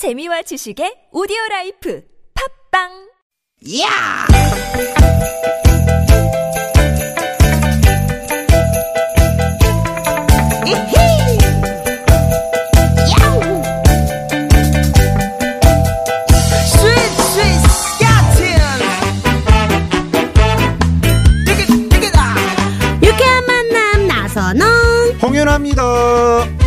재미와 지식의 오디오 라이프 팝빵 야! 이히! 야우! 스윗 스윗 스카틴! 디귿 디귿아! 유쾌한 만남 나선홍 홍윤아입니다.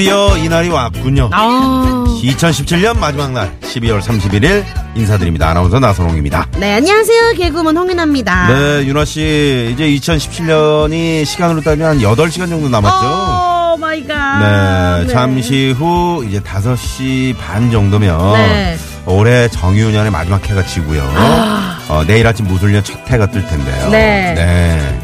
드디어 이날이 왔군요. 아, 2017년 마지막 날 12월 31일 인사드립니다. 아나운서 나선홍입니다. 네 안녕하세요 개그우먼 홍윤아입니다 네, 윤아 씨 이제 2017년이 시간으로 따지면 한 8시간 정도 남았죠. oh my god 네, 잠시 후 이제 5시 반 정도면 네. 올해 정유년의 마지막 해가 지고요. 어, 내일 아침 무술년 첫 해가 뜰 텐데요. 아. 네. 네.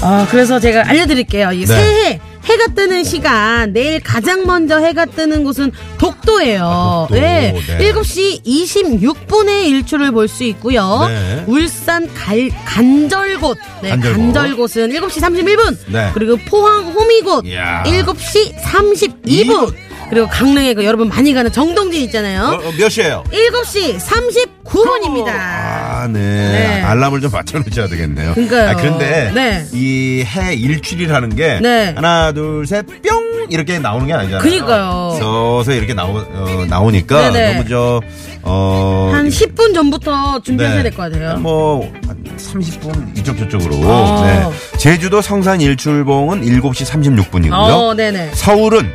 어, 그래서 제가 알려드릴게요 이 네. 새해 해가 뜨는 시간 내일 가장 먼저 해가 뜨는 곳은 독도예요 아, 독도. 네. 네. 7시 26분에 일출을 볼 수 있고요 네. 울산 갈, 간절곶 네, 간절곶. 간절곶은 7시 31분 네. 그리고 포항 호미곶 이야. 7시 32분 이분. 그리고 강릉에 그 여러분 많이 가는 정동진 있잖아요 어, 어, 몇 시에요? 7시 39분입니다. 아, 네. 네. 알람을 좀 맞춰놓으셔야 되겠네요. 그러니까요. 아, 그런데 네. 이해 일출이라는 게 네. 하나, 둘, 셋, 뿅 이렇게 나오는 게 아니잖아요. 그러니까요. 서서 이렇게 나오 어, 나오니까 네네. 너무 저 어. 한 10분 전부터 준비하셔야 네. 될것 같아요. 뭐, 한 30분 이쪽 저쪽으로. 어. 네. 제주도 성산 일출봉은 7시 36분이고요. 어, 네네. 서울은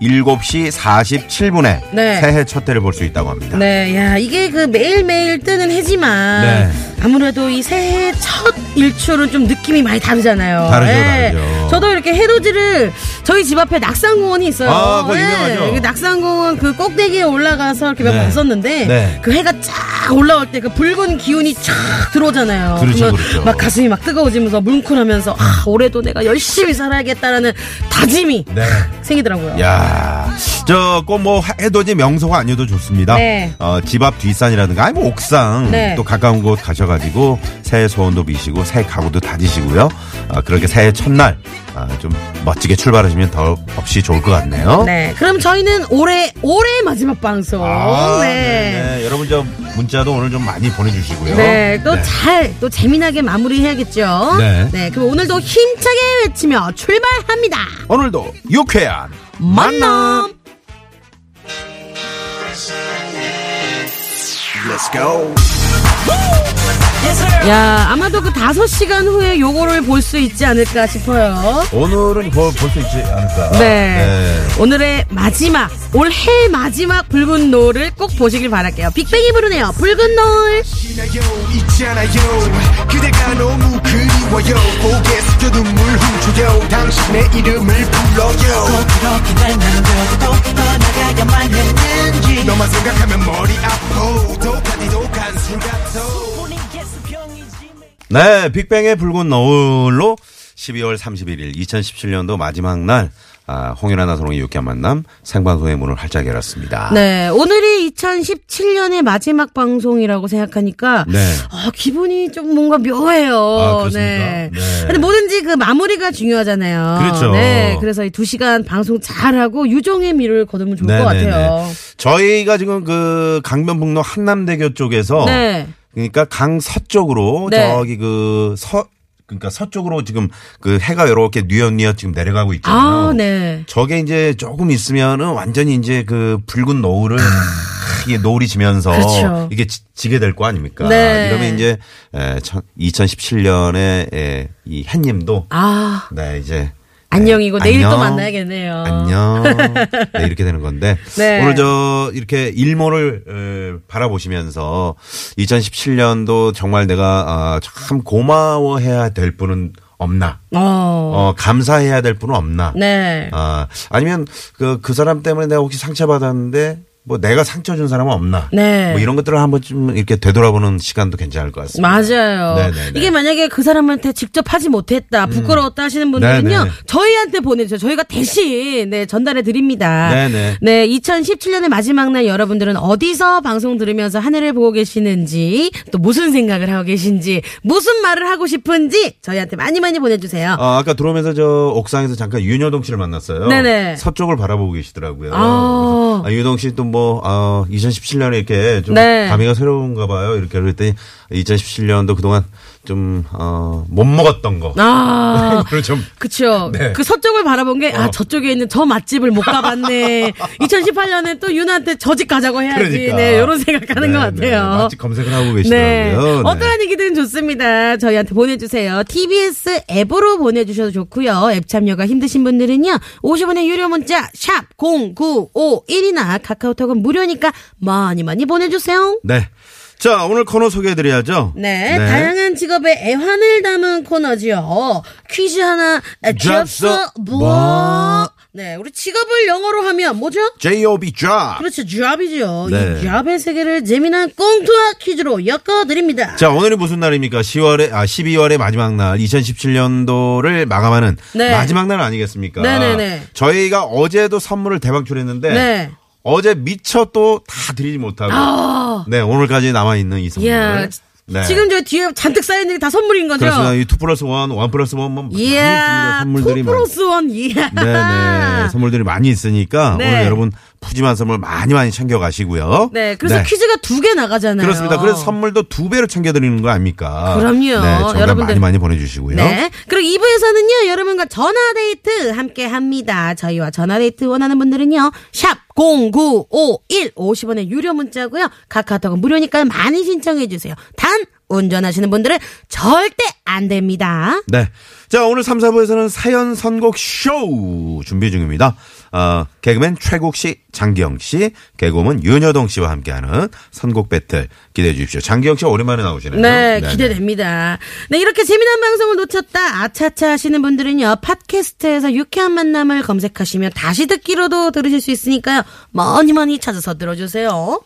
7시 47분에 네. 새해 첫 해를 볼 수 있다고 합니다. 네, 야, 이게 그 매일매일 뜨는 해지만 네. 아무래도 이 새해 첫 일출은 좀 느낌이 많이 다르잖아요. 다르죠, 예. 다르죠. 저도 이렇게 해돋이를 저희 집 앞에 낙산공원이 있어요. 아, 그거 유명하죠. 그 낙산공원 그 꼭대기에 올라가서 이렇게 몇번 네. 봤었는데 네. 그 해가 쫙 올라올 때 그 붉은 기운이 쫙 들어오잖아요. 그렇죠, 그렇죠. 막 가슴이 막 뜨거워지면서 뭉클하면서 아, 올해도 내가 열심히 살아야겠다라는 다짐이 네. 생기더라고요. 야, 저꼭 뭐 해돋이 명소가 아니어도 좋습니다. 네. 어, 집 앞 뒷산이라든가 아니 뭐 옥상 네. 또 가까운 곳 가셔가지고 새해 소원도 비시고 새해 가구도 다지시고요. 어, 그렇게 새해 첫날 아, 좀 멋지게 출발하시 면 더 없이 좋을 것 같네요. 네, 그럼 저희는 올해 올해 마지막 방송. 아, 네. 네, 네. 여러분 저 문자도 오늘 좀 많이 보내주시고요. 네, 또 잘, 또 재미나게 마무리해야겠죠. 네. 그럼 오늘도 힘차게 외치며 출발합니다. 오늘도 유쾌한 만남! Let's go. 야, 아마도 그 다섯 시간 후에 요거를 볼 수 있지 않을까 싶어요. 오늘은 볼수 있지 않을까. 네. 오늘의 마지막, 올해 마지막 붉은 노을을 꼭 보시길 바랄게요. 빅뱅이 부르네요. 붉은 노을. 있잖아요 있잖아요 그대가 너무 그리워요 고개 숙여 눈물 훔쳐요 당신의 이름을 불러요 꼭 그렇게 날 남겨두고 떠나가야만 했는지 너만 생각하면 머리 아파 네, 빅뱅의 붉은 노을로 12월 31일 2017년도 마지막 날 아, 홍윤아 나선홍의 유쾌한 만남 생방송의 문을 활짝 열었습니다. 네, 오늘이 2017년의 마지막 방송이라고 생각하니까 네. 어, 기분이 좀 뭔가 묘해요. 아, 그렇습니까? 네. 네. 근데 뭐든지 그 마무리가 중요하잖아요. 그렇죠. 네. 그래서 이 두 시간 방송 잘하고 유종의 미를 거두면 좋을 것 네네네. 같아요. 저희가 지금 그 강변북로 한남대교 쪽에서 네. 그러니까 강 서쪽으로 네. 저기 그 서 그러니까 서쪽으로 지금 그 해가 이렇게 뉘엿뉘엿 지금 내려가고 있잖아요. 아, 네. 저게 이제 조금 있으면은 완전히 이제 그 붉은 노을을 이게 노을이 지면서 그렇죠. 이게 지, 게 될 거 아닙니까? 네. 이러면 이제 에, 2017년에 이 햇님도 아, 네 이제 안녕이고 네, 내일 또 안녕. 만나야겠네요. 안녕. 네, 이렇게 되는 건데. 네. 오늘 저, 이렇게 일몰을 에, 바라보시면서 2017년도 정말 내가 아, 참 고마워해야 될 분은 없나? 어. 어, 감사해야 될 분은 없나? 네. 아, 아니면 그, 그 사람 때문에 내가 혹시 상처받았는데 뭐 내가 상처 준 사람은 없나. 네. 뭐 이런 것들을 한번 좀 이렇게 되돌아보는 시간도 괜찮을 것 같습니다. 맞아요. 네네네. 이게 만약에 그 사람한테 직접 하지 못했다, 부끄러웠다 하시는 분들은요, 네네. 저희한테 보내주세요. 저희가 대신, 네, 전달해 드립니다. 네네. 네, 2017년의 마지막 날 여러분들은 어디서 방송 들으면서 한 해를 보고 계시는지, 또 무슨 생각을 하고 계신지, 무슨 말을 하고 싶은지, 저희한테 많이 많이 보내주세요. 어, 아까 들어오면서 저 옥상에서 잠깐 윤여동 씨를 만났어요. 네네. 서쪽을 바라보고 계시더라고요. 아. 아, 윤여동 씨또 뭐, 어, 2017년에 이렇게 좀 네. 감회가 새로운가 봐요. 이렇게 그랬더니 2017년도 그동안 좀, 어, 못 먹었던 거. 아. 그걸 좀 그쵸. 네. 그 서쪽을 바라본 게, 아, 어. 저쪽에 있는 저 맛집을 못 가봤네. 2018년에 또 윤한테 저 집 가자고 해야지. 그러니까. 네, 요런 생각하는 것 네, 네. 같아요. 맛집 검색을 하고 네. 계시더라고요. 네. 어떠한 얘기든 좋습니다. 저희한테 보내주세요. TBS 앱으로 보내주셔도 좋고요. 앱 참여가 힘드신 분들은요. 50원의 유료 문자 샵 0951이나 카카오톡은 무료니까 많이 많이 보내주세요. 네. 자, 오늘 코너 소개해드려야죠. 네, 다양한 직업의 애환을 담은 코너지요. 퀴즈 하나 잡서 잡서 뭐? 뭐? 네, 우리 직업을 영어로 하면 뭐죠? J.O.B. job. 그렇죠, 잡이죠. 네. 이 잡의 세계를 재미난 꽁투와 퀴즈로 엮어드립니다. 자, 오늘이 무슨 날입니까? 10월에, 아, 12월의 마지막 날, 2017년도를 마감하는 네. 마지막 날 아니겠습니까? 네네네. 저희가 어제도 선물을 대방출했는데, 네. 어제 미처 또 다 드리지 못하고, 네, 오늘까지 남아 있는 이 선물. 아. 이야, 네. 지금 저 뒤에 잔뜩 쌓여 있는 게 다 선물인 거죠? 그렇습니다. 이2 플러스 1, 1 플러스 1, 뭐, 많이 있습니다. 이야, 선물들이 two 많 plus one, 이야. 네네. 선물들이 많이 있으니까, 네. 오늘 여러분 푸짐한 선물 많이 많이 챙겨 가시고요. 네, 그래서 퀴즈가 두 개 나가잖아요. 그렇습니다. 그래서 선물도 두 배로 챙겨 드리는 거 아닙니까? 그럼요. 네, 여러분들. 많이 많이 보내주시고요. 네. 그리고 2부에서는요, 여러분과 전화데이트 함께 합니다. 저희와 전화데이트 원하는 분들은요, 샵 0951 50원의 유료 문자고요 카카오톡은 무료니까 많이 신청해 주세요. 단, 운전하시는 분들은 절대 안 됩니다. 네. 자, 오늘 3, 4부에서는 사연 선곡 쇼 준비 중입니다. 어, 개그맨 최국 씨, 장기영 씨, 개그맨 윤여동 씨와 함께하는 선곡 배틀 기대해 주십시오. 장기영 씨 오랜만에 나오시네요. 네, 네네. 기대됩니다. 네, 이렇게 재미난 방송을 놓쳤다, 아차차 하시는 분들은요, 팟캐스트에서 유쾌한 만남을 검색하시면 다시 듣기로도 들으실 수 있으니까요, 많이 많이 찾아서 들어주세요.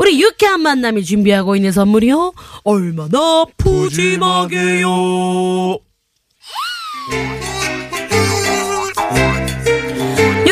우리 유쾌한 만남이 준비하고 있는 선물이요, 얼마나 푸짐하게요.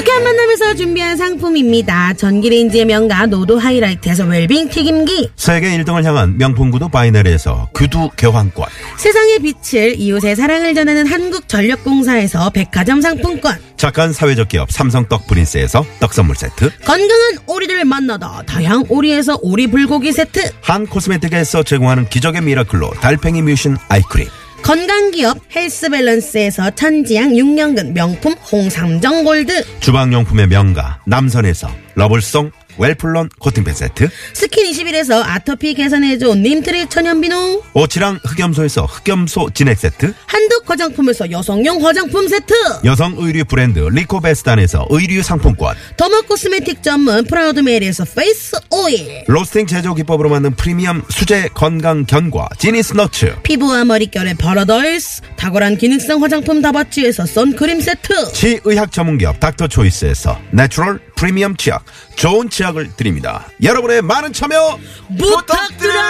유쾌한 만남에서 준비한 상품입니다. 전기레인지의 명가 노도 하이라이트에서 웰빙 튀김기. 세계 1등을 향한 명품 구두 바이네르에서 구두 교환권. 세상의 빛을 이웃의 사랑을 전하는 한국전력공사에서 백화점 상품권 착한 사회적 기업 삼성 떡 프린스에서 떡 선물 세트. 건강한 오리를 만나다 다향 오리에서 오리 불고기 세트 한 코스메틱에서 제공하는 기적의 미라클로 달팽이 mucin eye cream. 건강기업 헬스밸런스에서 천지양 6년근 명품 홍삼정 골드. 주방용품의 명가 남선에서 러블송 웰플런 코팅팬 세트. 스킨 21에서 아토피 개선해준 님트리 천연비누 오치랑 흑염소에서 흑염소 진액 세트. 한독 화장품에서 여성용 화장품 세트 여성 의류 브랜드 리코베스탄에서 의류 상품권. derma cosmetic 전문 프라우드메리에서 face oil 로스팅 제조 기법으로 만든 프리미엄 수제 건강 견과 지니스 너츠. 피부와 머릿결의 파라다이스 탁월한 기능성 화장품 다바찌에서 선크림 세트 치의학 전문기업 닥터 초이스에서 내추럴 프리미엄 치약 좋은 치약을 드립니다. 여러분의 많은 참여 부탁드려요.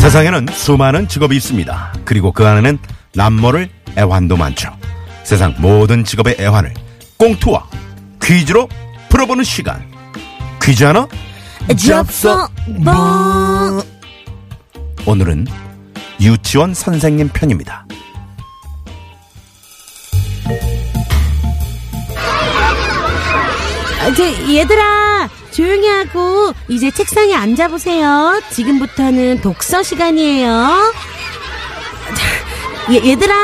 세상에는 수많은 직업이 있습니다. 그리고 그 안에는 남모를 애환도 많죠. 세상 모든 직업의 애환을 꽁투와 퀴즈로 풀어보는 시간. 퀴즈 하나? 잡서 뭐 오늘은 유치원 선생님 편입니다. 아, 저, 얘들아 조용히 하고 이제 책상에 앉아보세요. 지금부터는 독서 시간이에요. 자, 얘, 얘들아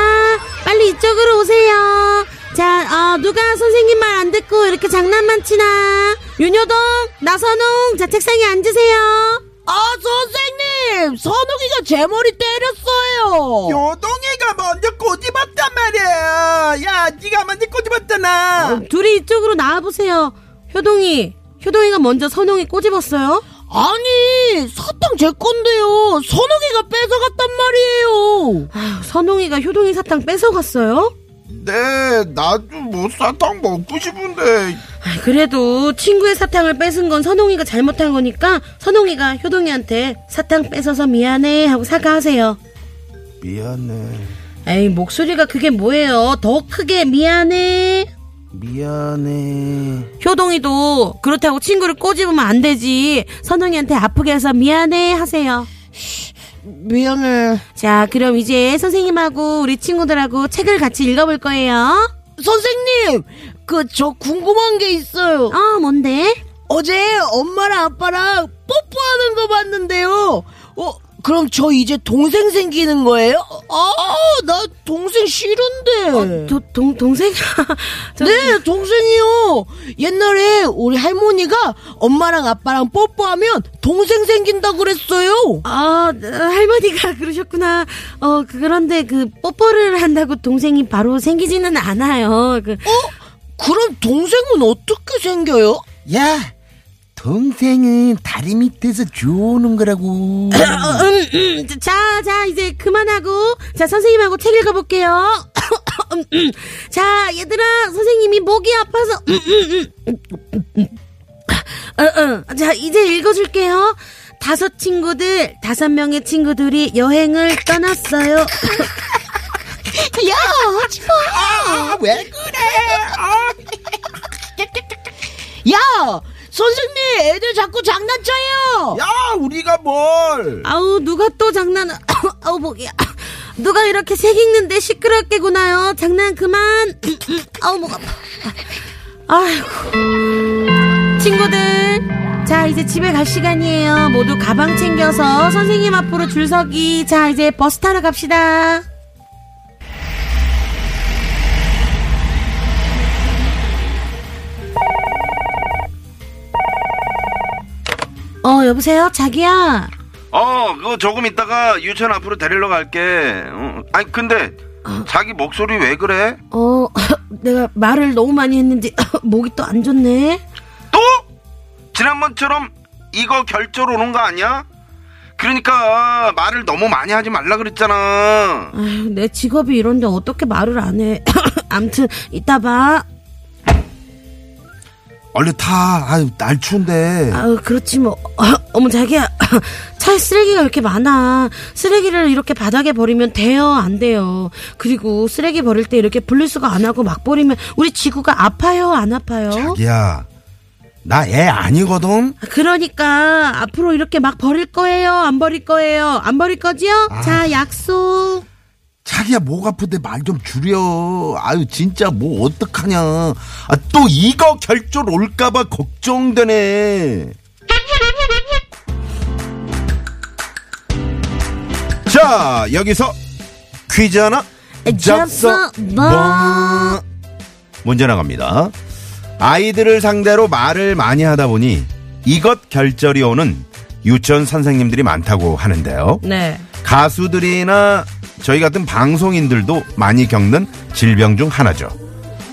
빨리 이쪽으로 오세요. 자, 어, 누가 선생님 말 안 듣고 이렇게 장난만 치나? 윤효동, 나선홍, 자 책상에 앉으세요. 아, 선생님! 선욱이가 제 머리 때렸어요! 요동이가 먼저 꼬집었단 말이야. 야, 네가 먼저 꼬집었잖아. 어, 둘이 이쪽으로 나와보세요. 효동이, 효동이가 먼저 선홍이 꼬집었어요? 아니, 사탕 제 건데요. 선욱이가 뺏어갔단 말이에요. 아휴, 선홍이가 효동이 사탕 뺏어갔어요? 네, 나도 뭐 사탕 먹고 싶은데. 아, 그래도 친구의 사탕을 뺏은 건 선홍이가 잘못한 거니까 선홍이가 효동이한테 사탕 뺏어서 미안해 하고 사과하세요. 미안해. 에이, 목소리가 그게 뭐예요? 더 크게 미안해. 미안해. 효동이도 그렇다고 친구를 꼬집으면 안 되지. 선홍이한테 아프게 해서 미안해 하세요. 미안해. 자, 그럼 이제 선생님하고 우리 친구들하고 책을 같이 읽어볼 거예요. 선생님, 그, 저 궁금한 게 있어요. 어, 뭔데? 어제 엄마랑 아빠랑 뽀뽀하는 거 봤는데요. 어, 그럼 저 이제 동생 생기는 거예요? 아, 나 동생 싫은데. 어, 도, 동, 동생? 저- 네, 동생이요. 옛날에 우리 할머니가 엄마랑 아빠랑 뽀뽀하면 동생 생긴다 그랬어요. 아, 할머니가 그러셨구나. 어, 그런데 그 뽀뽀를 한다고 동생이 바로 생기지는 않아요. 그, 어? 그럼 동생은 어떻게 생겨요? 야, 동생은 다리 밑에서 주우는 거라고. 음, 음, 자, 자, 이제 그만하고, 자, 선생님하고 책 읽어볼게요. 음, 음. 자, 얘들아, 선생님이 목이 아파서. 어, 어. 자, 이제 읽어줄게요. 다섯 친구들, 다섯 명의 친구들이 여행을 떠났어요. 야, 하지 마. 아, 왜 그래? 야, 선생님, 애들 자꾸 장난쳐요. 야, 우리가 뭘? 아우, 누가 또 장난, 아우, 목이야. 누가 이렇게 책 읽는데 시끄럽게 구나요? 장난 그만. 아우, 목 아파. 아이고. 친구들. 자, 이제 집에 갈 시간이에요. 모두 가방 챙겨서 선생님 앞으로 줄 서기. 자, 이제 버스 타러 갑시다. 여보세요? 자기야. 어, 그거 조금 있다가 유치원 앞으로 데리러 갈게. 어, 아니, 근데 자기 목소리 왜 그래? 어, 내가 말을 너무 많이 했는지 목이 또 안 좋네. 또? 지난번처럼 이거 결절 오는 거 아니야? 그러니까 말을 너무 많이 하지 말라 그랬잖아. 아휴, 내 직업이 이런데 어떻게 말을 안 해. 암튼 이따 봐. 얼른 타. 아유, 날 추운데. 아유, 그렇지 뭐. 어 머 자기야, 차에 쓰레기가 이렇게 많아. 쓰레기를 이렇게 바닥에 버리면 돼요, 안 돼요. 그리고 쓰레기 버릴 때 이렇게 분리수거 안 하고 막 버리면 우리 지구가 아파요, 안 아파요? 자기야, 나 애 아니거든? 그러니까 앞으로 이렇게 막 버릴 거예요, 안 버릴 거예요, 안 버릴 거지요? 자, 약속. 자기야, 목 아픈데 말좀 줄여. 아유, 진짜 뭐 어떡하냐. 아, 또 이거 결절 올까봐 걱정되네. 자, 여기서 퀴즈 하나 잡서 뭐 문제 나갑니다. 아이들을 상대로 말을 많이 하다 보니 이것 결절이 오는 유치원 선생님들이 많다고 하는데요. 네. 가수들이나 저희 같은 방송인들도 많이 겪는 질병 중 하나죠.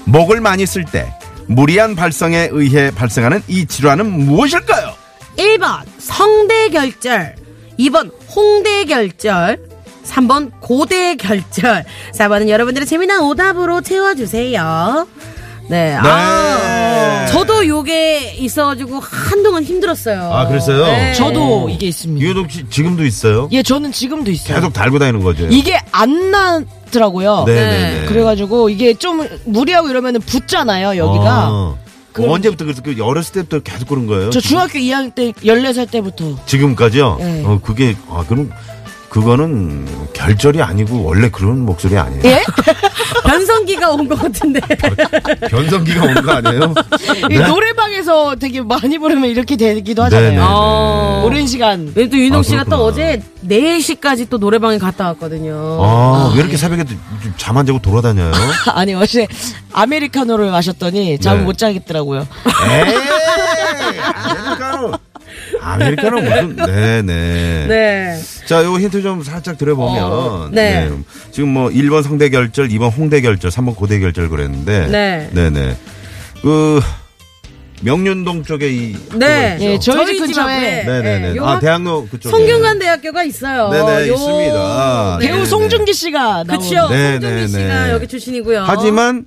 목을 많이 쓸 때 무리한 발성에 의해 발생하는 이 질환은 무엇일까요? 1번 성대결절 2번 홍대결절 3번 고대결절 4번은 여러분들의 재미난 오답으로 채워주세요 네, 아, 저도 요게 있어가지고 한동안 힘들었어요 아, 그랬어요? 네. 저도 이게 있습니다. 유독 씨 지금도 있어요? 예, 저는 지금도 있어요. 계속 달고 다니는 거죠? 이게 안 나더라고요. 네 네 네. 그래가지고 이게 좀 무리하고 이러면 붙잖아요, 여기가. 어. 그- 언제부터 그래서 그 어렸을 때부터 계속 그런 거예요? 저 중학교 2학년 때 14살 때부터 지금까지요? 네. 어, 그게, 아, 그럼, 그거는 결절이 아니고 원래 그런 목소리 아니에요? 예? 변성기가 온 것 같은데 변성기가 온 거 아니에요? 이 노래방에서 되게 많이 부르면 이렇게 되기도. 하잖아요. 어. 오랜 시간. 또 윤홍 씨가 또 그렇구나. 어제 4시까지 또 노래방에 갔다 왔거든요 아, 왜 이렇게 새벽에 잠 안 자고 돌아다녀요? 아니 어제 아메리카노를 마셨더니 잠을 네. 못 자겠더라고요. 에이! 아메리카노. 무슨, 네네. 네. 자, 요 힌트 좀 살짝 드려보면. 어, 네. 지금 뭐 1번 성대결절, 2번 홍대결절, 3번 고대결절 그랬는데. 네. 네네. 그, 명륜동 쪽에 이 네. 예, 있죠. 저희 집 근처에 네네네. 예, 요아 학- 대학로 그쪽에. 성균관 대학교가 있어요. 네네, 요- 있습니다. 네. 배우 네네. 송중기 씨가. 네, 송중기 네, 씨가 네. 여기 출신이고요. 하지만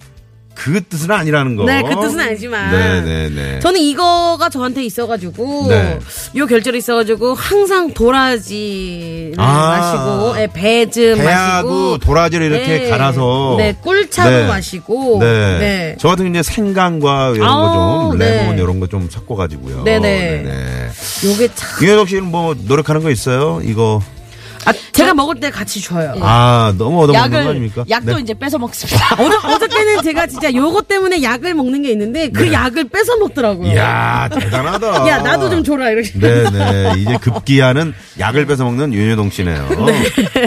그 뜻은 아니라는 거. 네, 그 뜻은 아니지만. 네네네. 저는 이거가 저한테 있어가지고, 네. 요 결절이 있어가지고, 항상 도라지를 아. 마시고, 예, 배즙 마시고. 도라지를 이렇게 네. 갈아서. 네, 꿀차도 네. 마시고. 네. 네. 저 같은 경우 이제 생강과 이런 거 좀, 네. 레몬 이런 거 좀 섞어가지고요. 네네. 네네. 요게 참. 유현석 씨는 뭐 노력하는 거 있어요? 이거. 아, 제가 먹을 때 같이 줘요. 아, 너무 얻어먹는 거 약을 아닙니까? 약도 네. 이제 뺏어 먹습니다. 어저, 어저께는 제가 진짜 요거 때문에 약을 먹는 게 있는데, 그 약을 뺏어 먹더라고요. 이야, 대단하다. 야, 나도 좀 줘라, 이렇게. 네네. 이제 급기야는 약을 뺏어 먹는 윤여동 씨네요.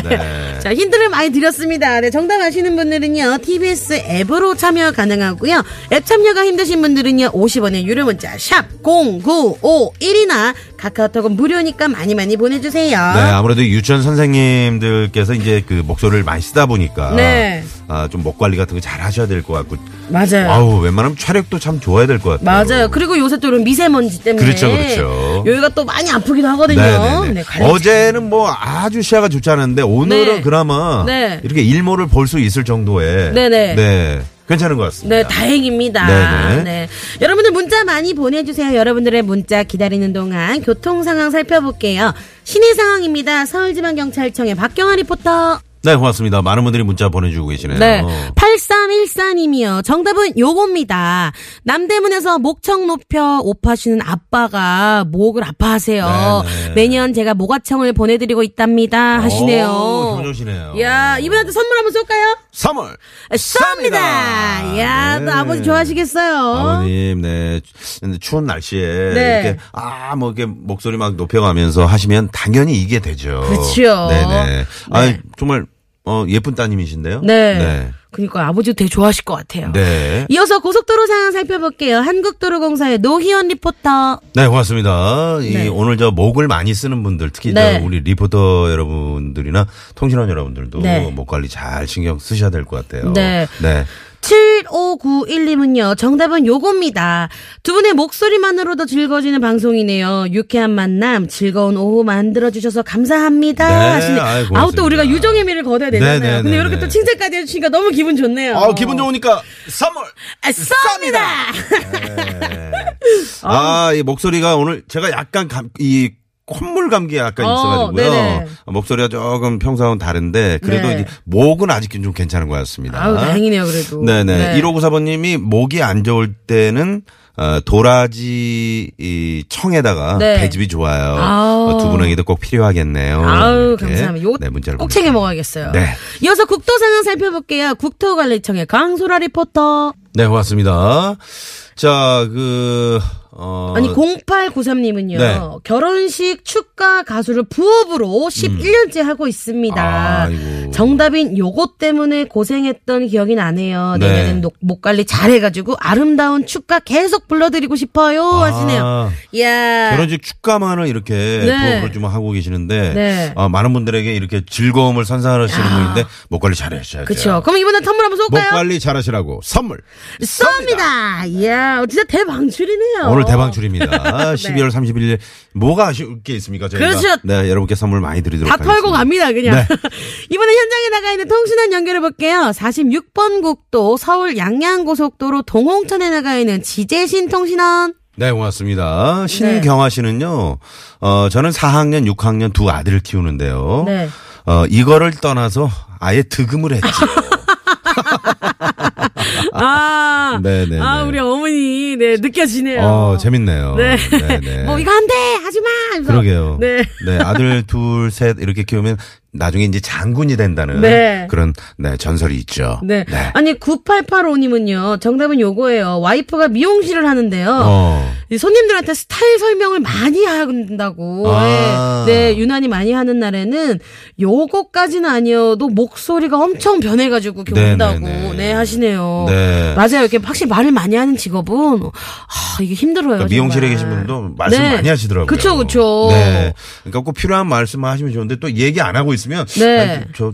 네. 자, 힌트를 많이 드렸습니다. 네, 정답 아시는 분들은요, TBS 앱으로 참여 가능하고요. 앱 참여가 힘드신 분들은요, 50원의 유료 문자, 샵 0951이나 카카오톡은 무료니까 많이 많이 보내주세요. 네, 아무래도 유치원 선생님들께서 이제 그 목소리를 많이 쓰다 보니까. 네. 아, 좀 목 관리 같은 거 잘 하셔야 될 것 같고. 맞아요. 아우, 웬만하면 촬영도 참 좋아야 될 것 같아요. 맞아요. 그리고 요새 또 이런 미세먼지 때문에. 그렇죠, 그렇죠. 여기가 또 많이 아프기도 하거든요. 네네네. 네, 관리 어제는 뭐 아주 시야가 좋지 않은데 오늘은 네. 그나마 네. 이렇게 일몰을 볼 수 있을 정도의 네네. 네, 괜찮은 것 같습니다. 네, 다행입니다. 네네. 네. 여러분들 문자 많이 보내주세요. 여러분들의 문자 기다리는 동안 교통 상황 살펴볼게요. 시내 상황입니다. 서울지방경찰청의 박경아 리포터. 네, 고맙습니다. 많은 분들이 문자 보내주고 계시네요. 네. 8314님이요. 정답은 요겁니다. 남대문에서 목청 높여 옷 파시는 아빠가 목을 아파하세요. 네 네. 매년 제가 모가청을 보내드리고 있답니다. 하시네요. 오, 기분 좋으시네요. 야, 이분한테 선물 한번 쏠까요? 3월 쏩니다. 야, 네. 또 아버지 좋아하시겠어요. 아버님, 네. 근데 추운 날씨에 네. 이렇게 아, 뭐 이렇게 목소리 막 높여가면서 하시면 당연히 이게 되죠. 그렇죠. 네네. 아, 네. 정말 어, 예쁜 따님이신데요. 네. 네. 그러니까 아버지도 되게 좋아하실 것 같아요. 네. 이어서 고속도로 상황 살펴볼게요. 한국도로공사의 노희원 리포터. 네, 고맙습니다. 이 네. 오늘 저 목을 많이 쓰는 분들, 특히 네. 저 우리 리포터 여러분들이나 통신원 여러분들도 네. 목 관리 잘 신경 쓰셔야 될 것 같아요. 네. 네. 7591님은요, 정답은 요겁니다. 두 분의 목소리만으로도 즐거워지는 방송이네요. 유쾌한 만남, 즐거운 오후 만들어주셔서 감사합니다. 네, 하시네. 아이, 아우, 또. 우리가 유종의 미를 거둬야 되잖아요. 네, 네, 근데 네, 이렇게 네. 또 칭찬까지 해주시니까 너무 기분 좋네요. 아, 기분 좋으니까 선물! 아, 쏩니다! 네. 아, 이 목소리가 오늘 제가 약간 감, 이 콧물 감기 약간 어, 있어가지고요. 네네. 목소리가 조금 평소와는 다른데 그래도 네. 이제 목은 아직은 좀 괜찮은 것 같습니다. 아우, 다행이네요, 그래도. 네네. 네. 1594번님이 목이 안 좋을 때는 어, 도라지 이 청에다가 네. 배즙이 좋아요. 아우. 어, 두 분에게도 꼭 필요하겠네요. 아우. 감사합니다. 요거 네, 문자를 꼭. 챙겨 먹어야겠어요. 네. 이어서 국도 상황 살펴볼게요. 국토관리청의 강소라 리포터. 네, 고맙습니다. 자, 그, 어. 아니 0893님은요 네. 결혼식 축가 가수를 부업으로 11년째 하고 있습니다. 아이고. 정답인 요것 때문에 고생했던 기억이 나네요. 네. 내년엔 녹- 목 관리 잘해가지고 아름다운 축가 계속 불러드리고 싶어요 하시네요. 아, 이야 결혼식 축가만을 이렇게 네. 좀 하고 계시는데 네. 어, 많은 분들에게 이렇게 즐거움을 선사하시는 아. 분인데 목 관리 잘하셔야죠. 그렇죠. 그럼 이번엔 선물 한번 목 쏠까요? 관리 잘하시라고 선물 쏩니다. 이야 진짜 대방출이네요. 오늘 대방출입니다. 12월 31일 뭐가 아쉬울 게 있습니까? 저희가 그렇죠. 네, 여러분께 선물 많이 드리도록 다 하겠습니다. 털고 갑니다, 그냥. 네. 이번에 현장에 나가 있는 통신원 연결해 볼게요. 46번 국도 서울 양양고속도로 동홍천에 나가 있는 지재신 통신원. 네, 고맙습니다. 신경화 씨는요, 어, 저는 4학년, 6학년 두 아들을 키우는데요. 네. 어, 이거를 떠나서 아예 득음을 했죠. 아, 네네네. 아 우리 어머니, 네 느껴지네요. 어, 재밌네요. 네. 네. 뭐 이거 안 돼, 하지 마. 그러게요. 네. 아들 둘, 셋 이렇게 키우면 나중에 이제 장군이 된다는 네. 그런 네, 전설이 있죠. 네. 아니 9885님은요. 정답은 요거예요. 와이프가 미용실을 하는데요. 어. 이 손님들한테 스타일 설명을 많이 한다고. 아. 네, 네, 유난히 많이 하는 날에는 요거까지는 아니어도 목소리가 엄청 변해가지고 이렇게 네, 온다고. 네, 네, 네. 하시네요. 네. 맞아요. 이렇게 확실히 말을 많이 하는 직업은 아 이게 힘들어요. 그러니까 미용실에. 계신 분도 말씀 네. 많이 하시더라고요. 그쵸, 그쵸. 네. 그러니까 꼭 필요한 말씀만 하시면 좋은데 또 얘기 안 하고 있으면 네. 아니, 저,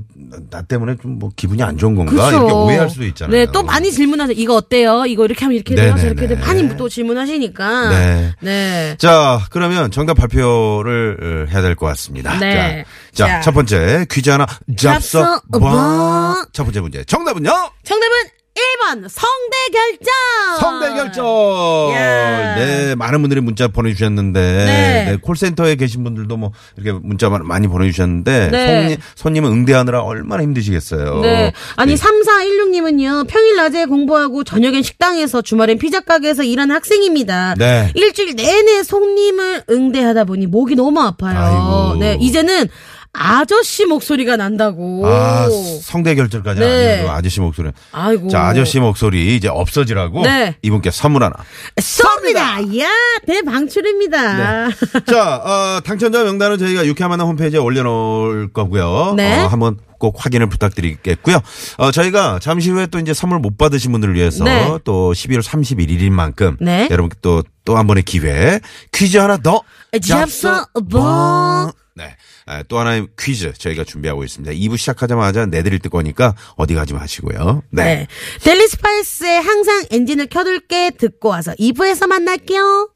나 때문에 좀 뭐 기분이 안 좋은 건가 그쵸. 이렇게 오해할 수도 있잖아요. 네, 또 많이 질문하세요. 이거 어때요? 이거 이렇게 하면 이렇게 돼요? 저렇게 돼요? 많이 또 질문하시니까. 네. 네. 자, 그러면 정답 발표를 어, 해야 될 것 같습니다. 네. 자, 자, 자. 첫 번째 퀴즈 하나 잡서. 봐. 첫 번째 문제. 정답은요? 정답은 1번 성대 결정. 성대 결정. 야. 네, 많은 분들이 문자 보내주셨는데, 네. 네, 콜센터에 계신 분들도 뭐 이렇게 문자 많이 보내주셨는데, 네. 손님, 손님은 응대하느라 얼마나 힘드시겠어요. 네. 아니, 3416님은요, 평일 낮에 공부하고 저녁엔 식당에서 주말엔 피자 가게에서 일하는 학생입니다. 네. 일주일 내내 손님을 응대하다 보니 목이 너무 아파요. 아이고. 네. 이제는 아저씨 목소리가 난다고. 아, 성대 결절까지 네. 아니고 아저씨 목소리. 아이고. 자, 아저씨 목소리 이제 없어지라고 네. 이분께 선물 하나. 쏩니다. 야 대방출입니다. 자, 어, 당첨자 명단은 저희가 유쾌한 만남 홈페이지에 올려 놓을 거고요. 네. 어, 한번 꼭 확인을 부탁드리겠고요. 어, 저희가 잠시 후에 또 이제 선물 못 받으신 분들을 위해서 네. 또 11월 31일인 만큼 네. 여러분께 또, 또 한 번의 기회 퀴즈 하나 더 잡숴 봐. 네. 아, 또 하나의 퀴즈 저희가 준비하고 있습니다. 2부 시작하자마자 내드릴 거니까 어디 가지 마시고요. 네. 네. 델리 스파이스의 항상 엔진을 켜둘게 듣고 와서 2부에서 만날게요.